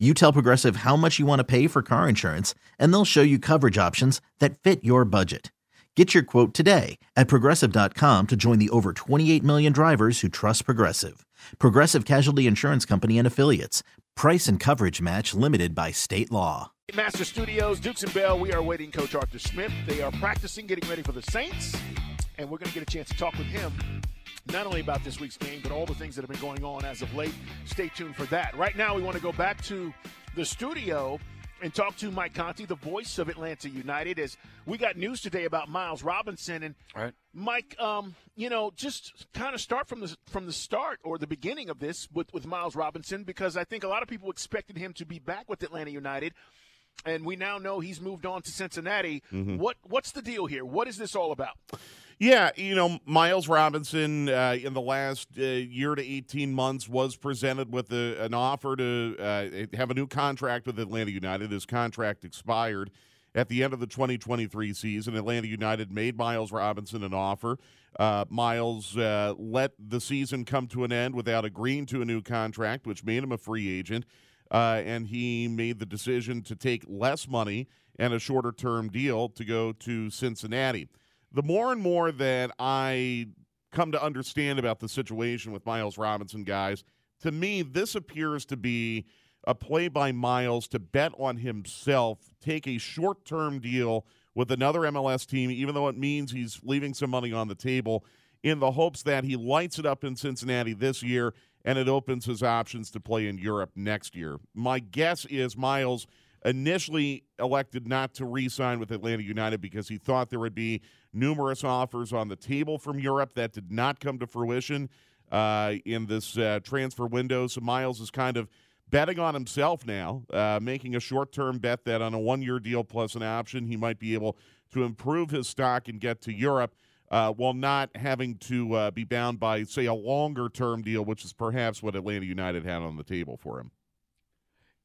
You tell Progressive how much you want to pay for car insurance, and they'll show you coverage options that fit your budget. Get your quote today at progressive.com to join the over 28 million drivers who trust Progressive. Progressive Casualty Insurance Company and Affiliates. Price and coverage match limited by state law. Master Studios, Dukes and Bell, we are waiting Coach Arthur Smith. They are practicing, getting ready for the Saints, and we're going to get a chance to talk with him not only about this week's game, but all the things that have been going on as of late. Stay tuned for that. Right now, we want to go back to the studio and talk to Mike Conti, the voice of Atlanta United, as we got news today about Miles Robinson. And right. Mike, um, you know, just kind of start from the from the start or the beginning of this with with Miles Robinson, because I think a lot of people expected him to be back with Atlanta United. And we now know he's moved on to Cincinnati. Mm-hmm. What what's the deal here? What is this all about? Yeah, you know, Miles Robinson uh, in the last uh, year to 18 months was presented with a, an offer to uh, have a new contract with Atlanta United. His contract expired at the end of the 2023 season. Atlanta United made Miles Robinson an offer. Uh, Miles uh, let the season come to an end without agreeing to a new contract, which made him a free agent. Uh, and he made the decision to take less money and a shorter term deal to go to Cincinnati the more and more that I come to understand about the situation with Miles Robinson, guys, to me, this appears to be a play by Miles to bet on himself, take a short term deal with another MLS team, even though it means he's leaving some money on the table, in the hopes that he lights it up in Cincinnati this year and it opens his options to play in Europe next year. My guess is Miles initially elected not to re sign with Atlanta United because he thought there would be numerous offers on the table from Europe that did not come to fruition uh, in this uh, transfer window. So Miles is kind of betting on himself now, uh, making a short term bet that on a one year deal plus an option, he might be able to improve his stock and get to Europe. Uh, while not having to uh, be bound by, say, a longer term deal, which is perhaps what Atlanta United had on the table for him.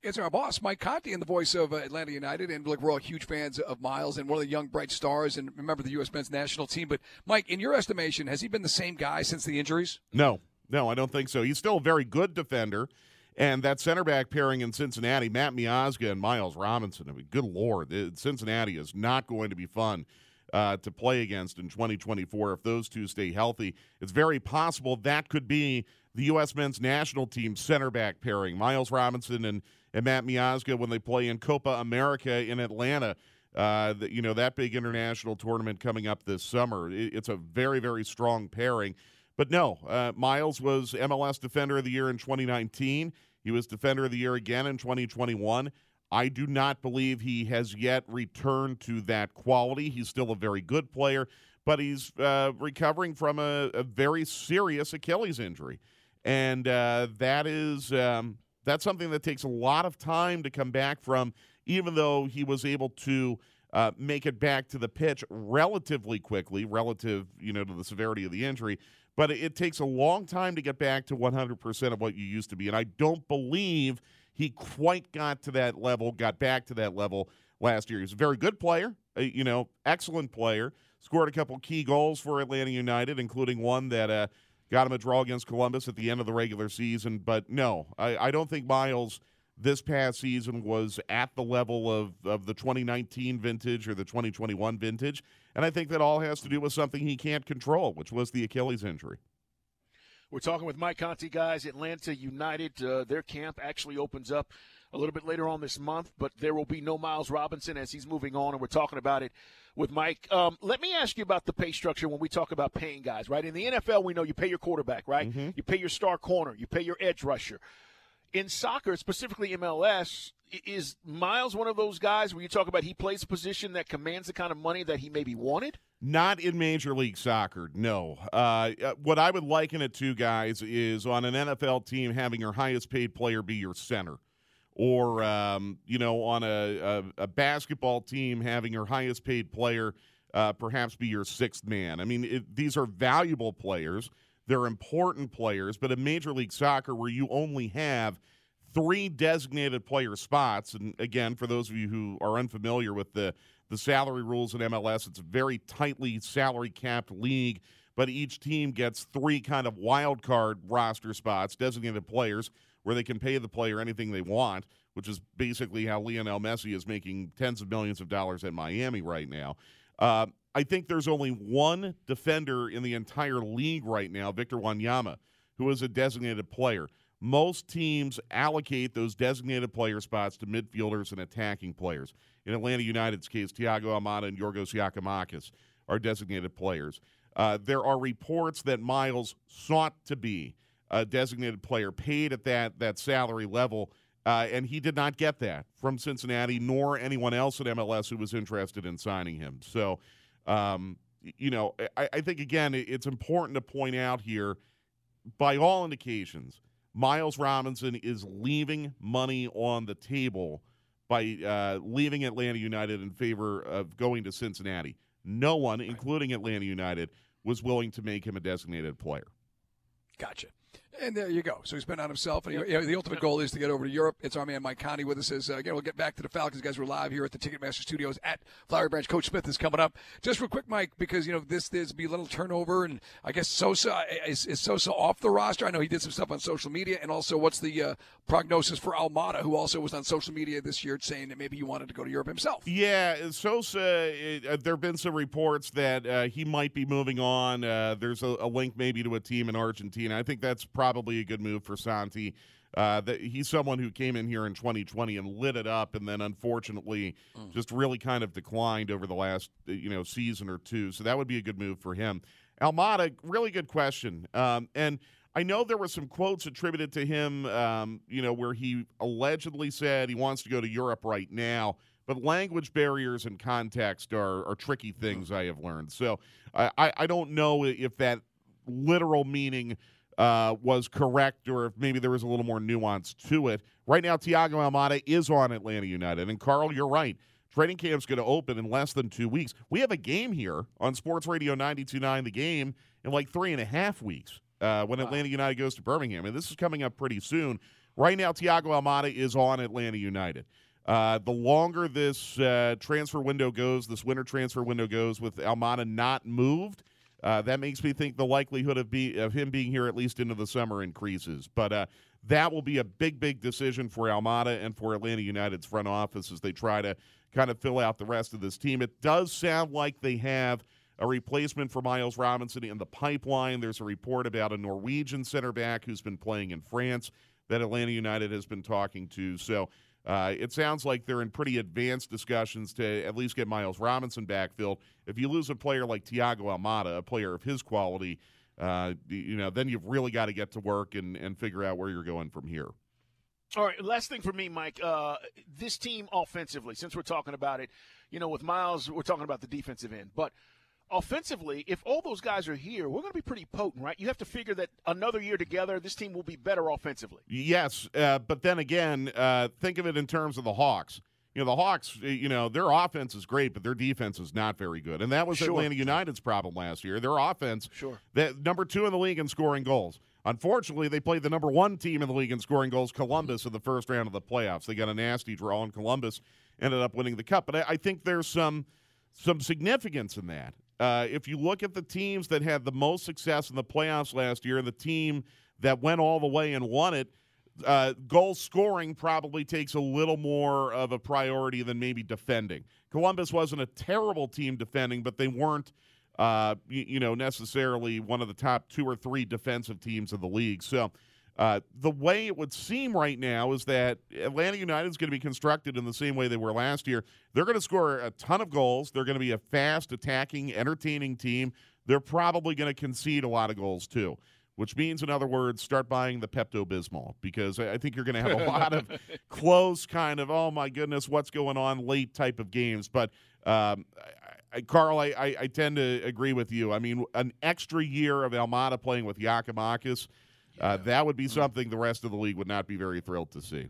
It's our boss, Mike Conti, and the voice of uh, Atlanta United. And look, we're all huge fans of Miles and one of the young bright stars and remember the U.S. men's national team. But, Mike, in your estimation, has he been the same guy since the injuries? No, no, I don't think so. He's still a very good defender. And that center back pairing in Cincinnati, Matt Miazga and Miles Robinson, I mean, good Lord, Cincinnati is not going to be fun. Uh, to play against in 2024 if those two stay healthy. It's very possible that could be the U.S. men's national team center back pairing, Miles Robinson and and Matt Miazga when they play in Copa America in Atlanta. Uh, the, you know that big international tournament coming up this summer. It, it's a very very strong pairing. But no, uh, Miles was MLS Defender of the Year in 2019. He was Defender of the Year again in 2021. I do not believe he has yet returned to that quality. He's still a very good player, but he's uh, recovering from a, a, very serious Achilles injury, and uh, that is um, that's something that takes a lot of time to come back from, even though he was able to uh, make it back to the pitch relatively quickly, relative, you know, to the severity of the injury. But it, takes a long time to get back to 100% of what you used to be. And I don't believe he quite got to that level, got back to that level last year. He's a very good player, uh, you know, excellent player. Scored a couple key goals for Atlanta United, including one that uh, got him a draw against Columbus at the end of the regular season. But no, I, I don't think Miles this past season was at the level of, of the 2019 vintage or the 2021 vintage. And I think that all has to do with something he can't control, which was the Achilles injury. We're talking with Mike Conti, guys. Atlanta United, uh, their camp actually opens up a little bit later on this month, but there will be no Miles Robinson as he's moving on, and we're talking about it with Mike. Um, let me ask you about the pay structure when we talk about paying guys, right? In the NFL, we know you pay your quarterback, right? Mm-hmm. You pay your star corner, you pay your edge rusher. In soccer, specifically MLS, is Miles one of those guys where you talk about he plays a position that commands the kind of money that he maybe wanted? Not in Major League Soccer, no. Uh, uh what I would liken it to, guys, is on an NFL team having your highest paid player be your center or um, you know, on a, a, a, basketball team, having your highest paid player uh, perhaps be your sixth man. I mean, it, these are valuable players. They're important players, but in Major League Soccer, where you only have three designated player spots, and again, for those of you who are unfamiliar with the the salary rules in MLS, it's a very tightly salary capped league. But each team gets three kind of wild card roster spots, designated players where they can pay the player anything they want, which is basically how Lionel Messi is making tens of millions of dollars in Miami right now. Uh, I think there's only one defender in the entire league right now, Victor Wanyama, who is a designated player. Most teams allocate those designated player spots to midfielders and attacking players. In Atlanta United's case, Thiago Almada and Yorgos Giakoumakis are designated players. Uh, there are reports that Miles sought to be a designated player, paid at that that salary level, uh, and he did not get that from Cincinnati nor anyone else at MLS who was interested in signing him. So, um, you know, I, I, think again it's important to point out here, by all indications, Miles Robinson is leaving money on the table by uh, leaving Atlanta United in favor of going to Cincinnati. No one, including Atlanta United, was willing to make him a designated player. Gotcha. And there you go. So he's been on himself. And he, the ultimate goal is to get over to Europe. It's our man Mike Conti with us. As, uh, again, we'll get back to the Falcons. Guys, we're live here at the Ticketmaster Studios at Flowery Branch. Coach Smith is coming up. Just real quick, Mike, because you know this there's be a little turnover, and I guess Sosa uh, is, is, Sosa off the roster. I know he did some stuff on social media, and also what's the uh, prognosis for Almada, who also was on social media this year saying that maybe he wanted to go to Europe himself. Yeah, Sosa. It, uh, there have been some reports that uh, he might be moving on. Uh, there's a, a link maybe to a team in Argentina. I think that's probably a good move for Santi. Uh, that he's someone who came in here in 2020 and lit it up, and then unfortunately mm. just really kind of declined over the last uh, you know season or two. So that would be a good move for him. Almada, really good question. Um, and I know there were some quotes attributed to him, um, you know, where he allegedly said he wants to go to Europe right now. But language barriers and context are, are tricky things, mm. I have learned. So I, I don't know if that literal meaning uh, was correct or if maybe there was a little more nuance to it. Right now, Thiago Almada is on Atlanta United. And Carl, you're right. Training camp's going to open in less than two weeks. We have a game here on Sports Radio 92.9, the game, in like three and a half weeks uh, when wow. Atlanta United goes to Birmingham. And this is coming up pretty soon. Right now, Thiago Almada is on Atlanta United. Uh, the longer this uh, transfer window goes, this winter transfer window goes with Almada not moved, uh, that makes me think the likelihood of be of him being here at least into the summer increases. But uh, that will be a big, big decision for Almada and for Atlanta United's front office as they try to kind of fill out the rest of this team. It does sound like they have a replacement for Miles Robinson in the pipeline. There's a report about a Norwegian center back who's been playing in France that Atlanta United has been talking to. So uh, it sounds like they're in pretty advanced discussions to at least get Miles Robinson backfilled. If you lose a player like Thiago Almada, a player of his quality, uh, you know, then you've really got to get to work and, and figure out where you're going from here. All right, last thing for me, Mike. Uh, this team offensively, since we're talking about it, you know, with Miles, we're talking about the defensive end, but – offensively, if all those guys are here, we're going to be pretty potent, right? You have to figure that another year together, this team will be better offensively. Yes, uh, but then again, uh, think of it in terms of the Hawks. You know, the Hawks, you know, their offense is great, but their defense is not very good. And that was sure. Atlanta United's problem last year. Their offense, sure. that number two in the league in scoring goals. Unfortunately, they played the number one team in the league in scoring goals, Columbus, in the first round of the playoffs. They got a nasty draw, and Columbus ended up winning the cup. But I, I think there's some some significance in that. Uh, if you look at the teams that had the most success in the playoffs last year, and the team that went all the way and won it, uh, goal scoring probably takes a little more of a priority than maybe defending. Columbus wasn't a terrible team defending, but they weren't, uh, you, you, know, necessarily one of the top two or three defensive teams of the league. So uh, the way it would seem right now is that Atlanta United is going to be constructed in the same way they were last year. They're going to score a ton of goals. They're going to be a fast, attacking, entertaining team. They're probably going to concede a lot of goals too, which means, in other words, start buying the Pepto Bismol because I think you're going to have a lot of close, kind of, oh my goodness, what's going on late type of games. But um, I, Carl, I, I, I, tend to agree with you. I mean, an extra year of Almada playing with Giakoumakis – uh, that would be something the rest of the league would not be very thrilled to see.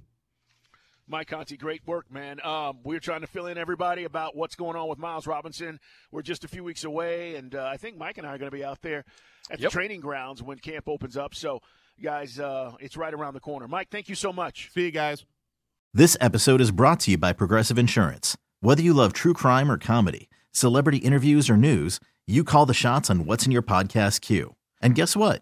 Mike Conti, great work, man. Um, we're trying to fill in everybody about what's going on with Miles Robinson. We're just a few weeks away, and uh, I think Mike and I are going to be out there at Yep. the training grounds when camp opens up. So, guys, uh, it's right around the corner. Mike, thank you so much. See you guys. This episode is brought to you by Progressive Insurance. Whether you love true crime or comedy, celebrity interviews or news, you call the shots on what's in your podcast queue. And guess what?